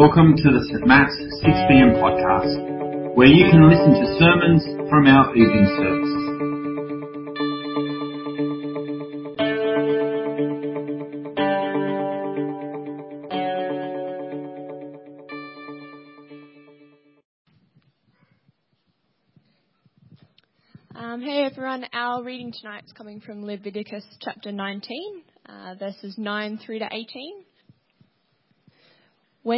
Welcome to the St. Matt's 6pm podcast, where you can listen to sermons from our evening service. Um, hey everyone, our reading tonight is coming from Leviticus chapter 19, uh, verses 9 through to 18.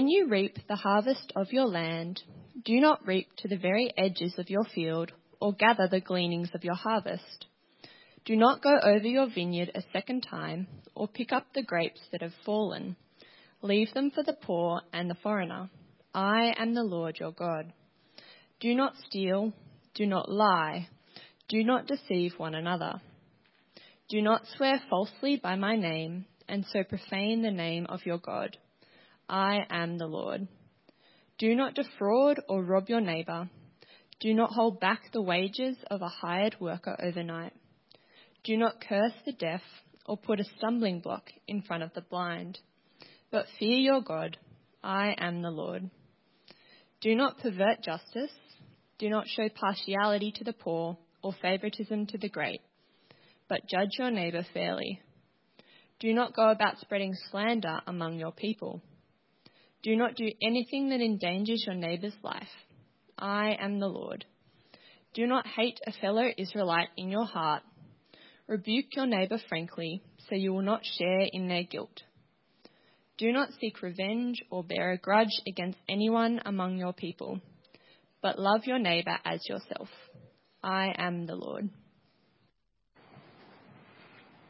When you reap the harvest of your land, do not reap to the very edges of your field or gather the gleanings of your harvest. Do not go over your vineyard a second time or pick up the grapes that have fallen. Leave them for the poor and the foreigner. I am the Lord your God. Do not steal. Do not lie. Do not deceive one another. Do not swear falsely by my name and so profane the name of your God. I am the Lord. Do not defraud or rob your neighbor. Do not hold back the wages of a hired worker overnight. Do not curse the deaf or put a stumbling block in front of the blind. But fear your God. I am the Lord. Do not pervert justice. Do not show partiality to the poor or favoritism to the great, but judge your neighbor fairly. Do not go about spreading slander among your people. Do not do anything that endangers your neighbor's life. I am the Lord. Do not hate a fellow Israelite in your heart. Rebuke your neighbor frankly, so you will not share in their guilt. Do not seek revenge or bear a grudge against anyone among your people, but love your neighbor as yourself. I am the Lord.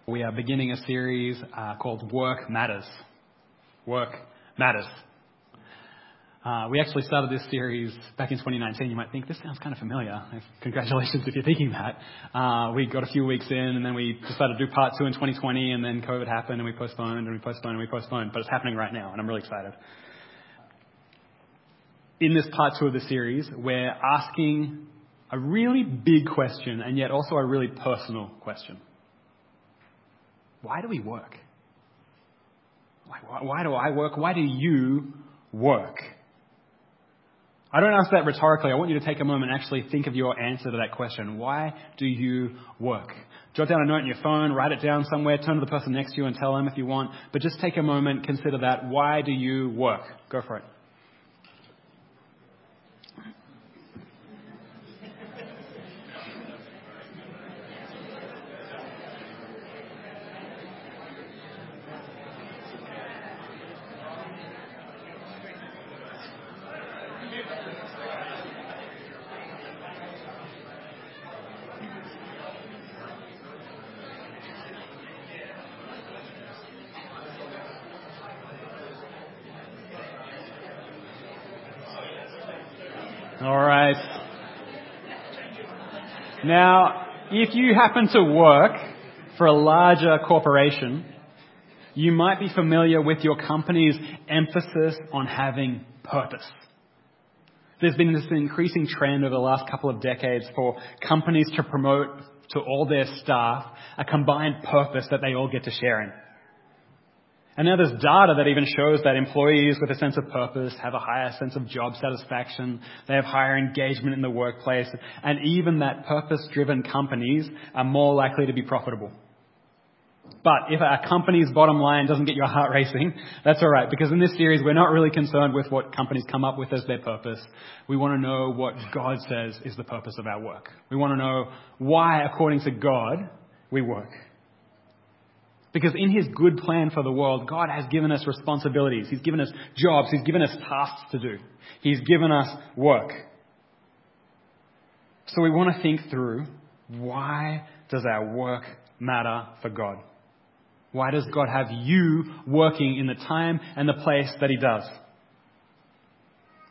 We are beginning a series uh, called Work Matters. Work Matters. Uh, we actually started this series back in 2019. You might think this sounds kind of familiar. Congratulations if you're thinking that. Uh, we got a few weeks in, and then we decided to do part two in 2020, and then COVID happened, and we postponed, and we postponed, and we postponed. But it's happening right now, and I'm really excited. In this part two of the series, we're asking a really big question, and yet also a really personal question. Why do we work? Why, why, why do I work? Why do you work? I don't ask that rhetorically. I want you to take a moment and actually think of your answer to that question. Why do you work? Jot down a note on your phone, write it down somewhere, turn to the person next to you and tell them if you want. But just take a moment, consider that. Why do you work? Go for it. All right. Now, if you happen to work for a larger corporation, you might be familiar with your company's emphasis on having purpose. There's been this increasing trend over the last couple of decades for companies to promote to all their staff a combined purpose that they all get to share in. And now there's data that even shows that employees with a sense of purpose have a higher sense of job satisfaction, they have higher engagement in the workplace, and even that purpose-driven companies are more likely to be profitable. But if a company's bottom line doesn't get your heart racing, that's alright, because in this series we're not really concerned with what companies come up with as their purpose. We want to know what God says is the purpose of our work. We want to know why, according to God, we work. Because in His good plan for the world, God has given us responsibilities. He's given us jobs. He's given us tasks to do. He's given us work. So we want to think through why does our work matter for God? Why does God have you working in the time and the place that He does?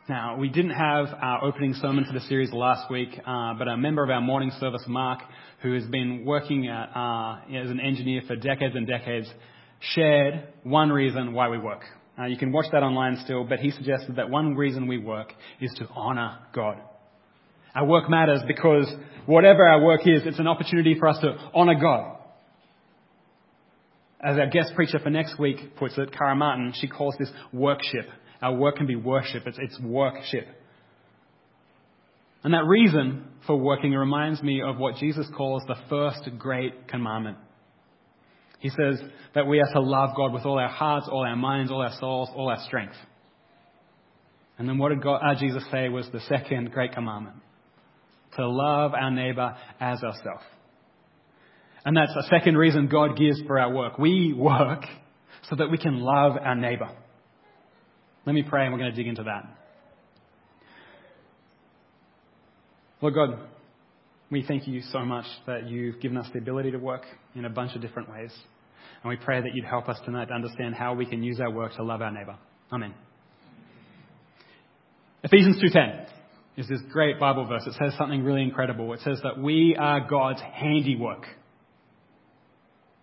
Now, we didn't have our opening sermon for the series last week, uh, but a member of our morning service, Mark, who has been working at, uh, as an engineer for decades and decades, shared one reason why we work. Uh, you can watch that online still, but he suggested that one reason we work is to honor God. Our work matters because whatever our work is, it's an opportunity for us to honor God. As our guest preacher for next week puts it, Kara Martin, she calls this workship Our work can be worship. It's, it's workship. And that reason for working reminds me of what Jesus calls the first great commandment. He says that we are to love God with all our hearts, all our minds, all our souls, all our strength. And then what did God, uh, Jesus say was the second great commandment? To love our neighbor as ourselves. And that's the second reason God gives for our work. We work so that we can love our neighbor. Let me pray and we're going to dig into that. Lord God, we thank you so much that you've given us the ability to work in a bunch of different ways. And we pray that you'd help us tonight to understand how we can use our work to love our neighbor. Amen. Ephesians 2.10 is this great Bible verse. It says something really incredible. It says that we are God's handiwork,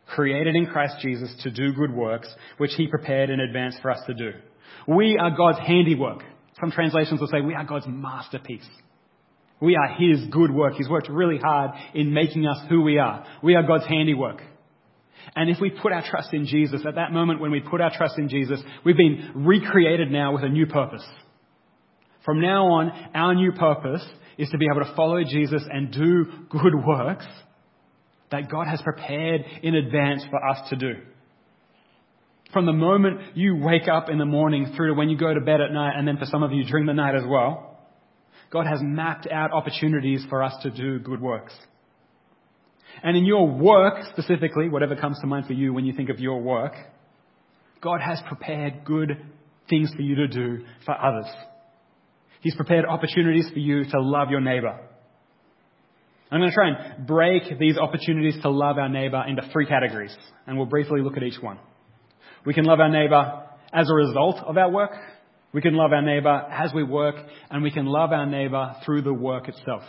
created in Christ Jesus to do good works, which he prepared in advance for us to do. We are God's handiwork. Some translations will say we are God's masterpiece. We are His good work. He's worked really hard in making us who we are. We are God's handiwork. And if we put our trust in Jesus, at that moment when we put our trust in Jesus, we've been recreated now with a new purpose. From now on, our new purpose is to be able to follow Jesus and do good works that God has prepared in advance for us to do. From the moment you wake up in the morning through to when you go to bed at night, and then for some of you during the night as well, God has mapped out opportunities for us to do good works. And in your work specifically, whatever comes to mind for you when you think of your work, God has prepared good things for you to do for others. He's prepared opportunities for you to love your neighbor. I'm going to try and break these opportunities to love our neighbor into three categories, and we'll briefly look at each one. We can love our neighbor as a result of our work. We can love our neighbor as we work, and we can love our neighbor through the work itself.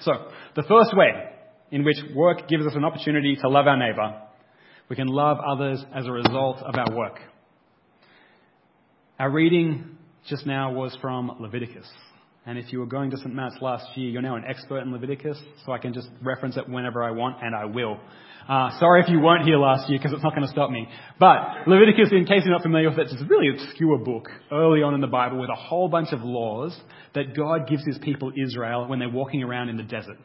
So, the first way in which work gives us an opportunity to love our neighbor, we can love others as a result of our work. Our reading just now was from Leviticus. And if you were going to St. Matt's last year, you're now an expert in Leviticus, so I can just reference it whenever I want, and I will. Uh, sorry if you weren't here last year, because it's not going to stop me. But Leviticus, in case you're not familiar with it, it's a really obscure book early on in the Bible with a whole bunch of laws that God gives his people Israel when they're walking around in the desert.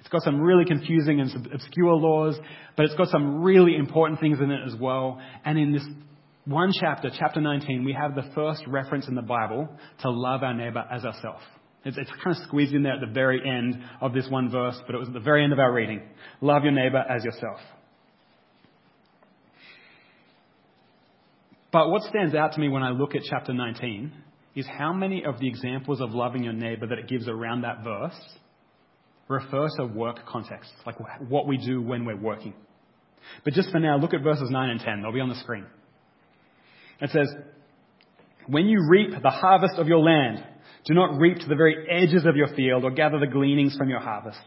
It's got some really confusing and obscure laws, but it's got some really important things in it as well. And in this one chapter, chapter 19, we have the first reference in the Bible to love our neighbor as ourselves. It's, it's, kind of squeezed in there at the very end of this one verse, but it was at the very end of our reading. Love your neighbor as yourself. But what stands out to me when I look at chapter 19 is how many of the examples of loving your neighbor that it gives around that verse refer to work context, like what we do when we're working. But just for now, look at verses 9 and 10. They'll be on the screen. It says, When you reap the harvest of your land, do not reap to the very edges of your field or gather the gleanings from your harvest.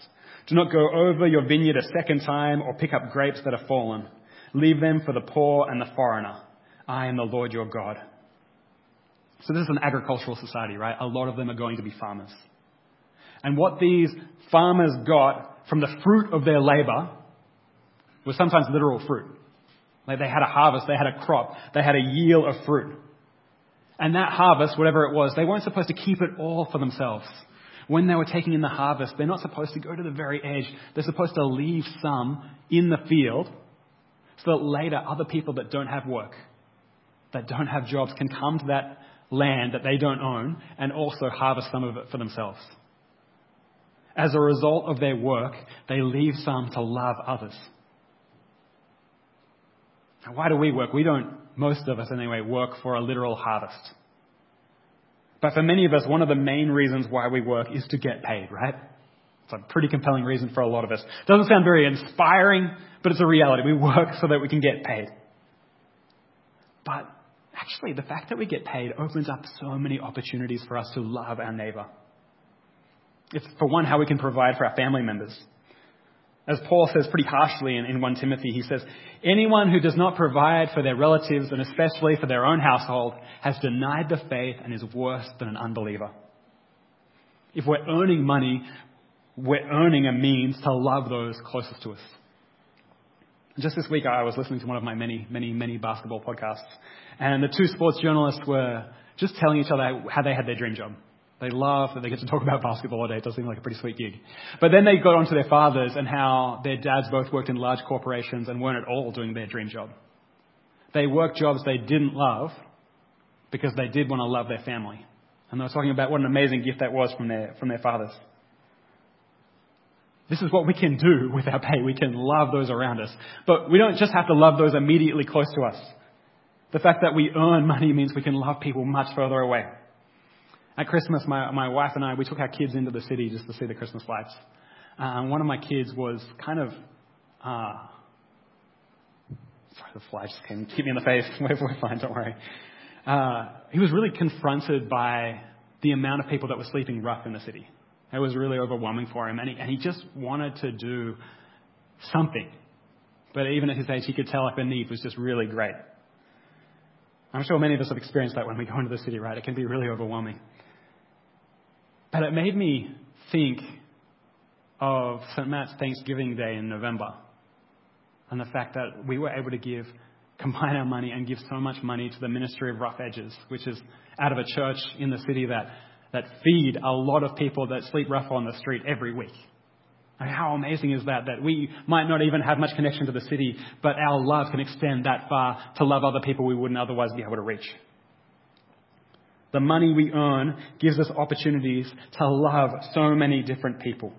Do not go over your vineyard a second time or pick up grapes that have fallen. Leave them for the poor and the foreigner. I am the Lord your God. So this is an agricultural society, right? A lot of them are going to be farmers. And what these farmers got from the fruit of their labor was sometimes literal fruit. Like they had a harvest, they had a crop, they had a yield of fruit. And that harvest, whatever it was, they weren't supposed to keep it all for themselves. When they were taking in the harvest, they're not supposed to go to the very edge. They're supposed to leave some in the field so that later other people that don't have work, that don't have jobs, can come to that land that they don't own and also harvest some of it for themselves. As a result of their work, they leave some to love others. Why do we work? We don't, most of us anyway, work for a literal harvest. But for many of us, one of the main reasons why we work is to get paid, right? It's a pretty compelling reason for a lot of us. Doesn't sound very inspiring, but it's a reality. We work so that we can get paid. But actually, the fact that we get paid opens up so many opportunities for us to love our neighbor. It's, for one, how we can provide for our family members. As Paul says pretty harshly in, in 1 Timothy, he says, Anyone who does not provide for their relatives and especially for their own household has denied the faith and is worse than an unbeliever. If we're earning money, we're earning a means to love those closest to us. Just this week, I was listening to one of my many, many, many basketball podcasts, and the two sports journalists were just telling each other how they had their dream job. They laugh that they get to talk about basketball all day. It does seem like a pretty sweet gig. But then they got on to their fathers and how their dads both worked in large corporations and weren't at all doing their dream job. They worked jobs they didn't love because they did want to love their family. And they were talking about what an amazing gift that was from their, from their fathers. This is what we can do with our pay. We can love those around us. But we don't just have to love those immediately close to us. The fact that we earn money means we can love people much further away. At Christmas, my, my wife and I, we took our kids into the city just to see the Christmas lights. Uh, and one of my kids was kind of, uh, sorry, the fly just came, hit me in the face. We're, we're fine, don't worry. Uh, he was really confronted by the amount of people that were sleeping rough in the city. It was really overwhelming for him, and he, and he just wanted to do something. But even at his age, he could tell like the need was just really great. I'm sure many of us have experienced that when we go into the city, right? It can be really overwhelming. But it made me think of St. Matt's Thanksgiving Day in November and the fact that we were able to give, combine our money and give so much money to the Ministry of Rough Edges, which is out of a church in the city that, that feed a lot of people that sleep rough on the street every week. How amazing is that? That we might not even have much connection to the city, but our love can extend that far to love other people we wouldn't otherwise be able to reach. The money we earn gives us opportunities to love so many different people.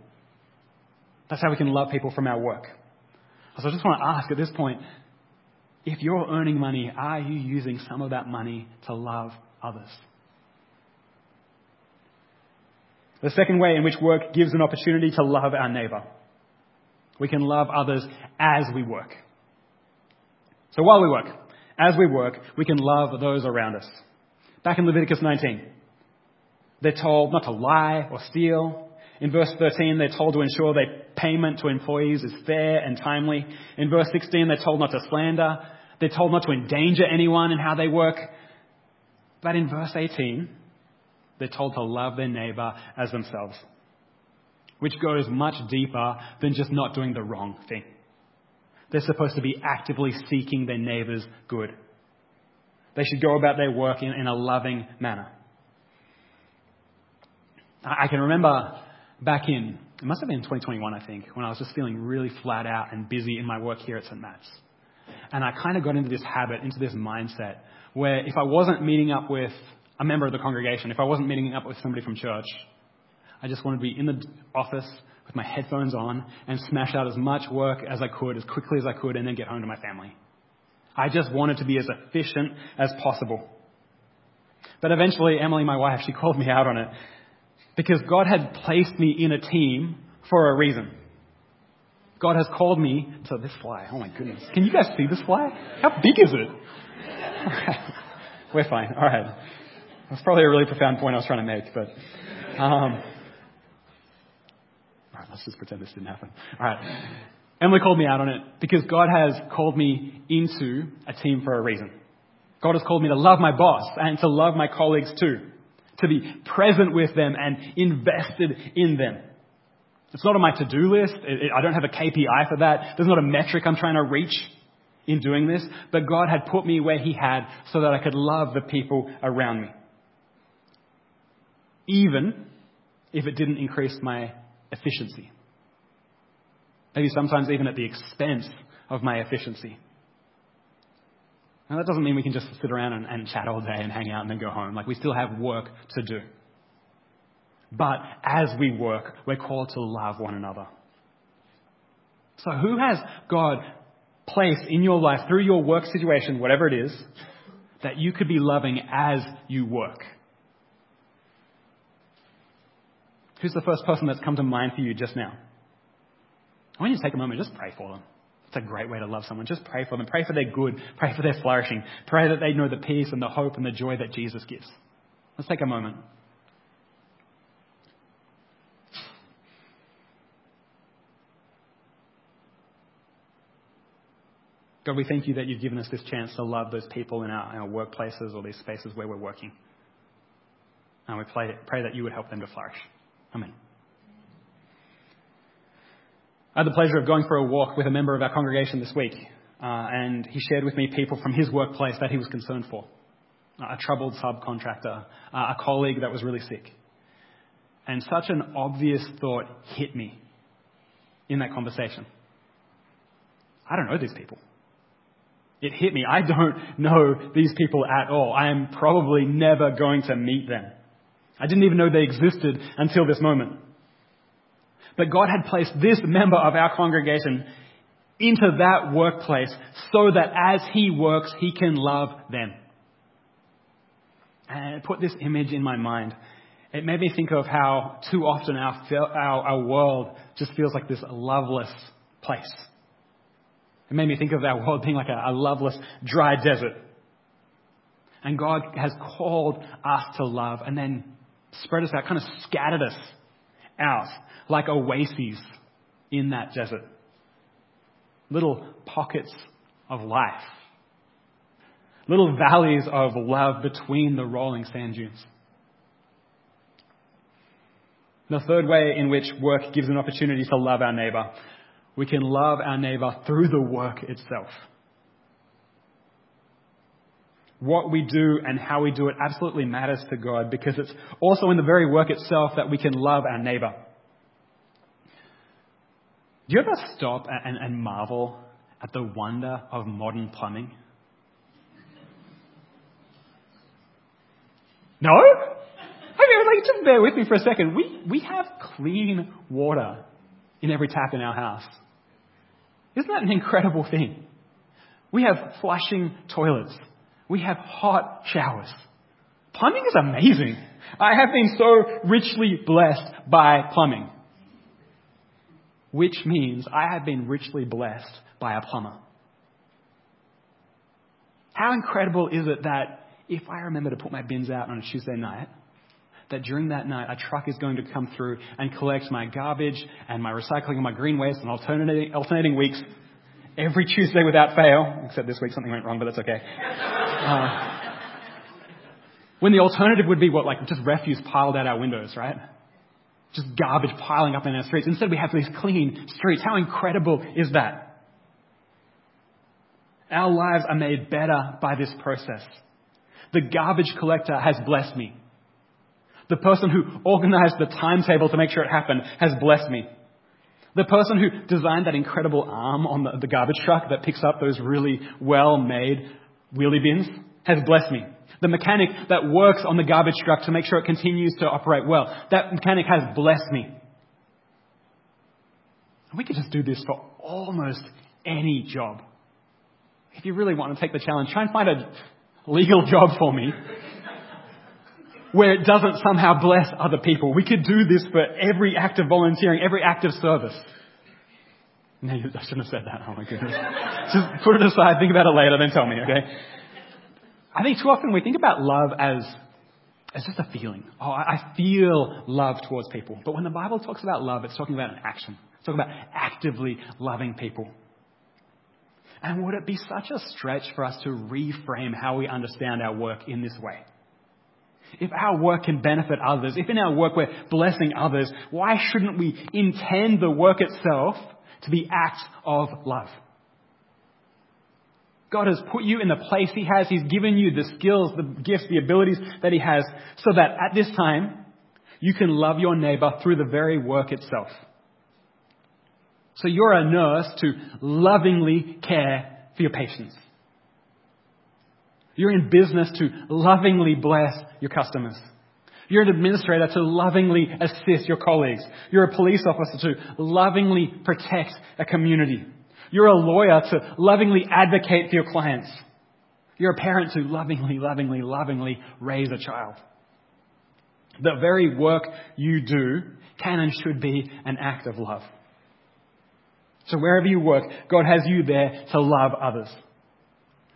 That's how we can love people from our work. So I just want to ask at this point if you're earning money, are you using some of that money to love others? The second way in which work gives an opportunity to love our neighbour. We can love others as we work. So while we work, as we work, we can love those around us. Back in Leviticus 19, they're told not to lie or steal. In verse 13, they're told to ensure that payment to employees is fair and timely. In verse 16, they're told not to slander. They're told not to endanger anyone in how they work. But in verse 18, they're told to love their neighbor as themselves, which goes much deeper than just not doing the wrong thing. They're supposed to be actively seeking their neighbor's good. They should go about their work in, in a loving manner. I can remember back in, it must have been 2021, I think, when I was just feeling really flat out and busy in my work here at St. Matt's. And I kind of got into this habit, into this mindset, where if I wasn't meeting up with a member of the congregation, if I wasn't meeting up with somebody from church, I just wanted to be in the office with my headphones on and smash out as much work as I could, as quickly as I could, and then get home to my family. I just wanted to be as efficient as possible. But eventually, Emily, my wife, she called me out on it because God had placed me in a team for a reason. God has called me to this fly. Oh my goodness. Can you guys see this fly? How big is it? We're fine. All right. That's probably a really profound point I was trying to make, but. Um, all right, let's just pretend this didn't happen. All right. Emily called me out on it because God has called me into a team for a reason. God has called me to love my boss and to love my colleagues too. To be present with them and invested in them. It's not on my to-do list. I don't have a KPI for that. There's not a metric I'm trying to reach in doing this. But God had put me where He had so that I could love the people around me. Even if it didn't increase my efficiency. Maybe sometimes even at the expense of my efficiency. Now, that doesn't mean we can just sit around and, and chat all day and hang out and then go home. Like, we still have work to do. But as we work, we're called to love one another. So, who has God placed in your life through your work situation, whatever it is, that you could be loving as you work? Who's the first person that's come to mind for you just now? I want you to take a moment, just pray for them. It's a great way to love someone. Just pray for them. Pray for their good. Pray for their flourishing. Pray that they know the peace and the hope and the joy that Jesus gives. Let's take a moment. God, we thank you that you've given us this chance to love those people in our, our workplaces or these spaces where we're working. And we pray, pray that you would help them to flourish. Amen. I had the pleasure of going for a walk with a member of our congregation this week, uh, and he shared with me people from his workplace that he was concerned for. A troubled subcontractor, uh, a colleague that was really sick. And such an obvious thought hit me in that conversation. I don't know these people. It hit me. I don't know these people at all. I am probably never going to meet them. I didn't even know they existed until this moment. But God had placed this member of our congregation into that workplace so that as he works, he can love them. And it put this image in my mind. It made me think of how too often our, our, our world just feels like this loveless place. It made me think of our world being like a, a loveless, dry desert. And God has called us to love and then spread us out, kind of scattered us out like oases in that desert. Little pockets of life. Little valleys of love between the rolling sand dunes. The third way in which work gives an opportunity to love our neighbor we can love our neighbor through the work itself. What we do and how we do it absolutely matters to God because it's also in the very work itself that we can love our neighbor. Do you ever stop and, and marvel at the wonder of modern plumbing? No? Okay, like, just bear with me for a second. We, we have clean water in every tap in our house. Isn't that an incredible thing? We have flushing toilets. We have hot showers. Plumbing is amazing. I have been so richly blessed by plumbing. Which means I have been richly blessed by a plumber. How incredible is it that if I remember to put my bins out on a Tuesday night, that during that night a truck is going to come through and collect my garbage and my recycling and my green waste and alternating, alternating weeks every Tuesday without fail, except this week something went wrong, but that's okay. Uh, when the alternative would be what, like just refuse piled out our windows, right? Just garbage piling up in our streets. Instead, we have these clean streets. How incredible is that? Our lives are made better by this process. The garbage collector has blessed me. The person who organized the timetable to make sure it happened has blessed me. The person who designed that incredible arm on the, the garbage truck that picks up those really well made wheelie bins has blessed me. The mechanic that works on the garbage truck to make sure it continues to operate well, that mechanic has blessed me. We could just do this for almost any job. If you really want to take the challenge, try and find a legal job for me where it doesn't somehow bless other people. We could do this for every act of volunteering, every act of service. No, I shouldn't have said that. Oh my goodness. Just put it aside, think about it later, then tell me, okay? I think too often we think about love as, as just a feeling. Oh, I feel love towards people. But when the Bible talks about love, it's talking about an action. It's talking about actively loving people. And would it be such a stretch for us to reframe how we understand our work in this way? If our work can benefit others, if in our work we're blessing others, why shouldn't we intend the work itself to be acts of love? God has put you in the place He has. He's given you the skills, the gifts, the abilities that He has so that at this time you can love your neighbor through the very work itself. So you're a nurse to lovingly care for your patients. You're in business to lovingly bless your customers. You're an administrator to lovingly assist your colleagues. You're a police officer to lovingly protect a community. You're a lawyer to lovingly advocate for your clients. You're a parent to lovingly, lovingly, lovingly raise a child. The very work you do can and should be an act of love. So wherever you work, God has you there to love others.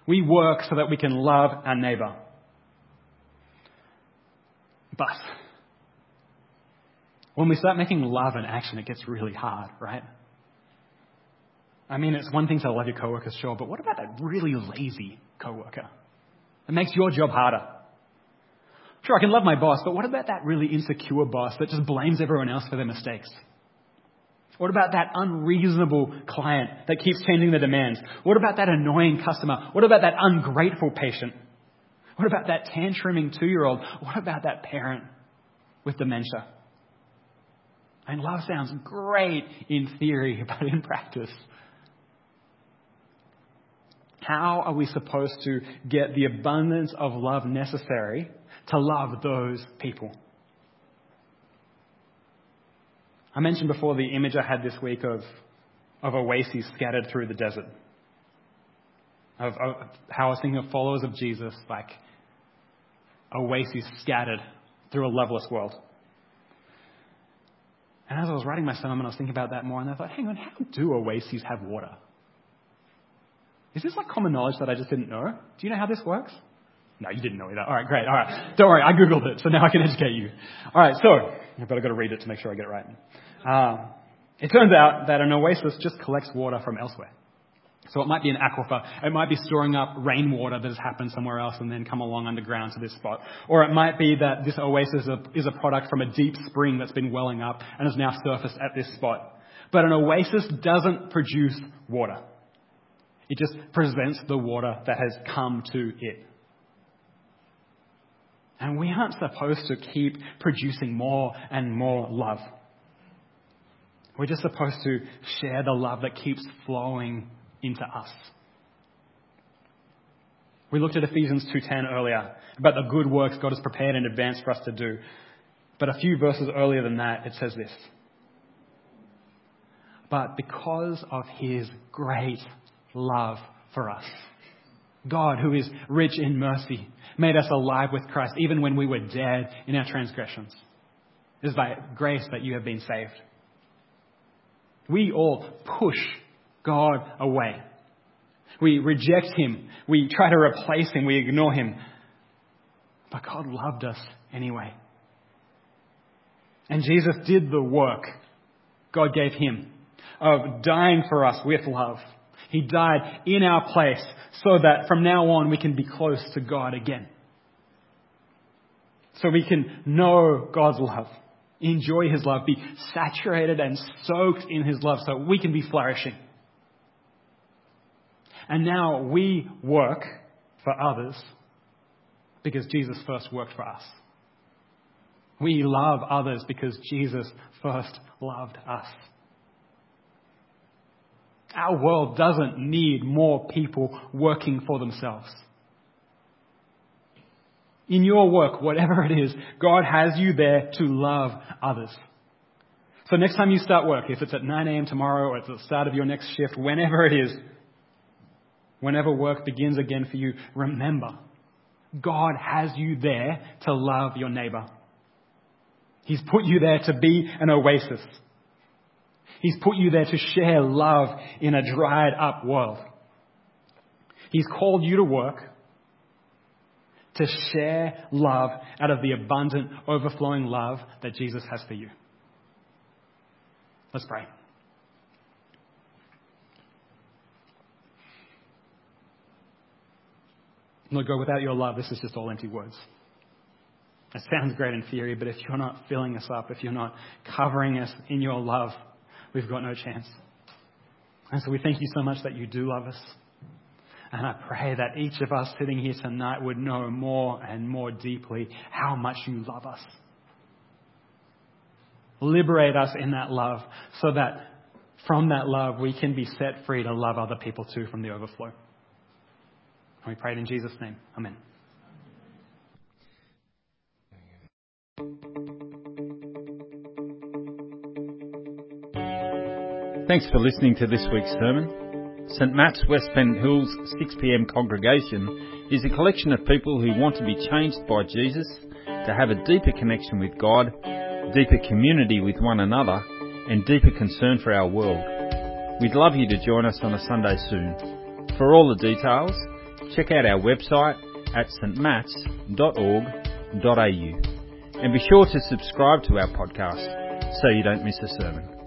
We work so that we can love our neighbor. But when we start making love an action, it gets really hard, right? I mean, it's one thing to love your coworker, sure, but what about that really lazy coworker? It makes your job harder. Sure, I can love my boss, but what about that really insecure boss that just blames everyone else for their mistakes? What about that unreasonable client that keeps changing their demands? What about that annoying customer? What about that ungrateful patient? What about that tantruming two year old? What about that parent with dementia? And love sounds great in theory, but in practice. How are we supposed to get the abundance of love necessary to love those people? I mentioned before the image I had this week of, of oases scattered through the desert. Of, of how I was thinking of followers of Jesus like oases scattered through a loveless world. And as I was writing my sermon, I was thinking about that more, and I thought, hang on, how do oases have water? Is this like common knowledge that I just didn't know? Do you know how this works? No, you didn't know either. All right, great. All right. Don't worry, I Googled it, so now I can educate you. All right, so, but I've got to read it to make sure I get it right. Uh, it turns out that an oasis just collects water from elsewhere. So it might be an aquifer. It might be storing up rainwater that has happened somewhere else and then come along underground to this spot. Or it might be that this oasis is a product from a deep spring that's been welling up and has now surfaced at this spot. But an oasis doesn't produce water. It just presents the water that has come to it. And we aren't supposed to keep producing more and more love. We're just supposed to share the love that keeps flowing into us. We looked at Ephesians 2:10 earlier about the good works God has prepared in advance for us to do. But a few verses earlier than that, it says this. But because of his great love for us, God, who is rich in mercy, made us alive with Christ even when we were dead in our transgressions. It is by grace that you have been saved. We all push God away. We reject Him. We try to replace Him. We ignore Him. But God loved us anyway. And Jesus did the work God gave Him of dying for us with love. He died in our place so that from now on we can be close to God again. So we can know God's love, enjoy His love, be saturated and soaked in His love so we can be flourishing. And now we work for others because Jesus first worked for us. We love others because Jesus first loved us. Our world doesn't need more people working for themselves. In your work, whatever it is, God has you there to love others. So next time you start work, if it's at 9 a.m. tomorrow or at the start of your next shift, whenever it is, whenever work begins again for you, remember, God has you there to love your neighbor. He's put you there to be an oasis. He's put you there to share love in a dried up world. He's called you to work to share love out of the abundant, overflowing love that Jesus has for you. Let's pray. Lord God, without your love, this is just all empty words. It sounds great in theory, but if you're not filling us up, if you're not covering us in your love, we've got no chance. And so we thank you so much that you do love us. And I pray that each of us sitting here tonight would know more and more deeply how much you love us. Liberate us in that love so that from that love we can be set free to love other people too from the overflow. And we pray it in Jesus' name. Amen. Thanks for listening to this week's sermon. St. Matt's West Pennant Hills 6pm congregation is a collection of people who want to be changed by Jesus, to have a deeper connection with God, deeper community with one another, and deeper concern for our world. We'd love you to join us on a Sunday soon. For all the details, check out our website at stmats.org.au and be sure to subscribe to our podcast so you don't miss a sermon.